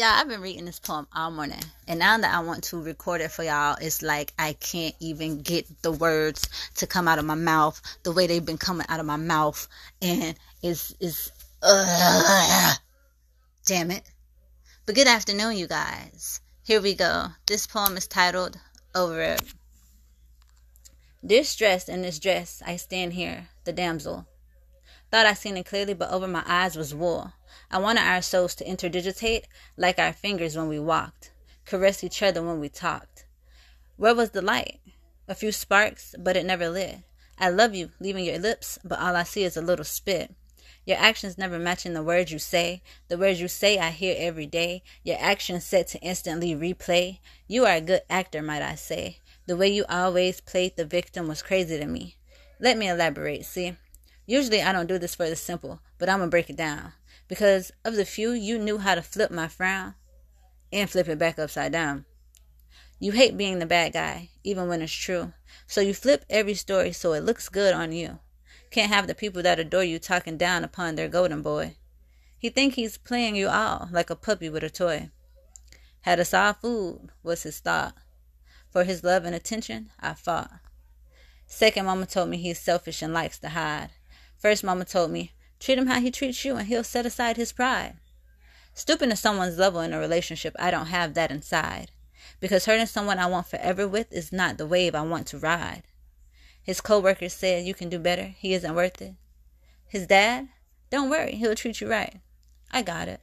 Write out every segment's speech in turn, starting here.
Yeah, I've been reading this poem all morning, and now that I want to record it for y'all, it's like I can't even get the words to come out of my mouth the way they've been coming out of my mouth, and it's it's uh, damn it. But good afternoon, you guys. Here we go. This poem is titled "Over It." In this dress, I stand here, the damsel. Thought I seen it clearly, but over my eyes was wool. I wanted our souls to interdigitate like our fingers when we walked, caress each other when we talked. Where was the light? A few sparks, but it never lit. I love you, leaving your lips, but all I see is a little spit. Your actions never matching the words you say. The words you say I hear every day. Your actions set to instantly replay. You are a good actor, might I say. The way you always played the victim was crazy to me. Let me elaborate, see? Usually I don't do this for the simple, but I'm gonna break it down. Because of the few, you knew how to flip my frown and flip it back upside down. You hate being the bad guy, even when it's true. So you flip every story so it looks good on you. Can't have the people that adore you talking down upon their golden boy. He think he's playing you all like a puppy with a toy. Had us all food was his thought. For his love and attention, I fought. Second mama told me he's selfish and likes to hide. First mama told me Treat him how he treats you, and he'll set aside his pride. Stooping to someone's level in a relationship, I don't have that inside. Because hurting someone I want forever with is not the wave I want to ride. His co-workers said, You can do better. He isn't worth it. His dad? Don't worry, he'll treat you right. I got it.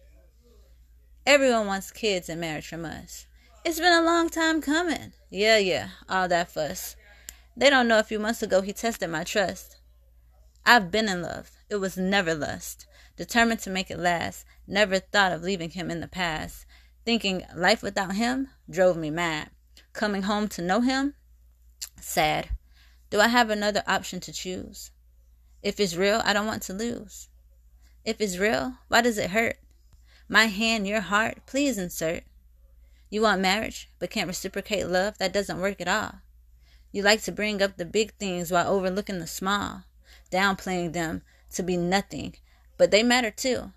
Everyone wants kids and marriage from us. It's been a long time coming. Yeah, yeah, all that fuss. They don't know a few months ago he tested my trust. I've been in love. It was never lust. Determined to make it last. Never thought of leaving him in the past. Thinking life without him drove me mad. Coming home to know him? Sad. Do I have another option to choose? If it's real, I don't want to lose. If it's real, why does it hurt? My hand, your heart, please insert. You want marriage, but can't reciprocate love? That doesn't work at all. You like to bring up the big things while overlooking the small downplaying them to be nothing, but they matter too.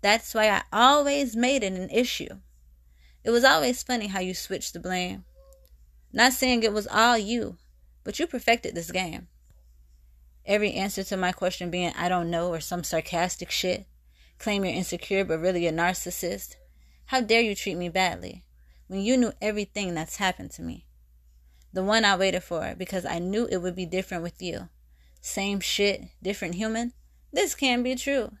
That's why I always made it an issue. It was always funny how you switched the blame. Not saying it was all you, but you perfected this game. Every answer to my question being I don't know or some sarcastic shit. Claim you're insecure but really a narcissist. How dare you treat me badly when you knew everything that's happened to me? The one I waited for because I knew it would be different with you. Same shit, different human? This can't be true.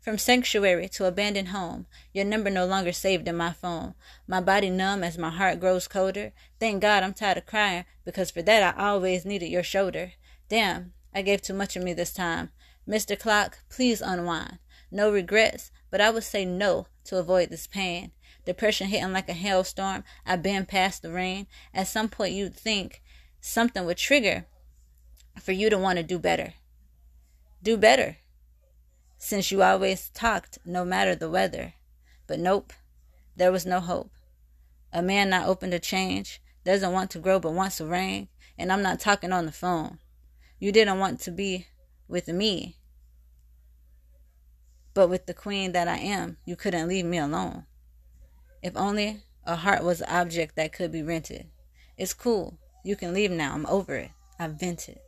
From sanctuary to abandoned home, your number no longer saved in my phone. My body numb as my heart grows colder. Thank God I'm tired of crying, because for that I always needed your shoulder. Damn, I gave too much of me this time. Mr. Clock, please unwind. No regrets, but I would say no to avoid this pain. Depression hitting like a hailstorm. I've been past the rain. At some point you'd think something would trigger for you to want to do better. Do better. Since you always talked no matter the weather. But nope, there was no hope. A man not open to change, doesn't want to grow but wants to reign, and I'm not talking on the phone. You didn't want to be with me. But with the queen that I am, you couldn't leave me alone. If only a heart was an object that could be rented. It's cool. You can leave now. I'm over it. I've vented.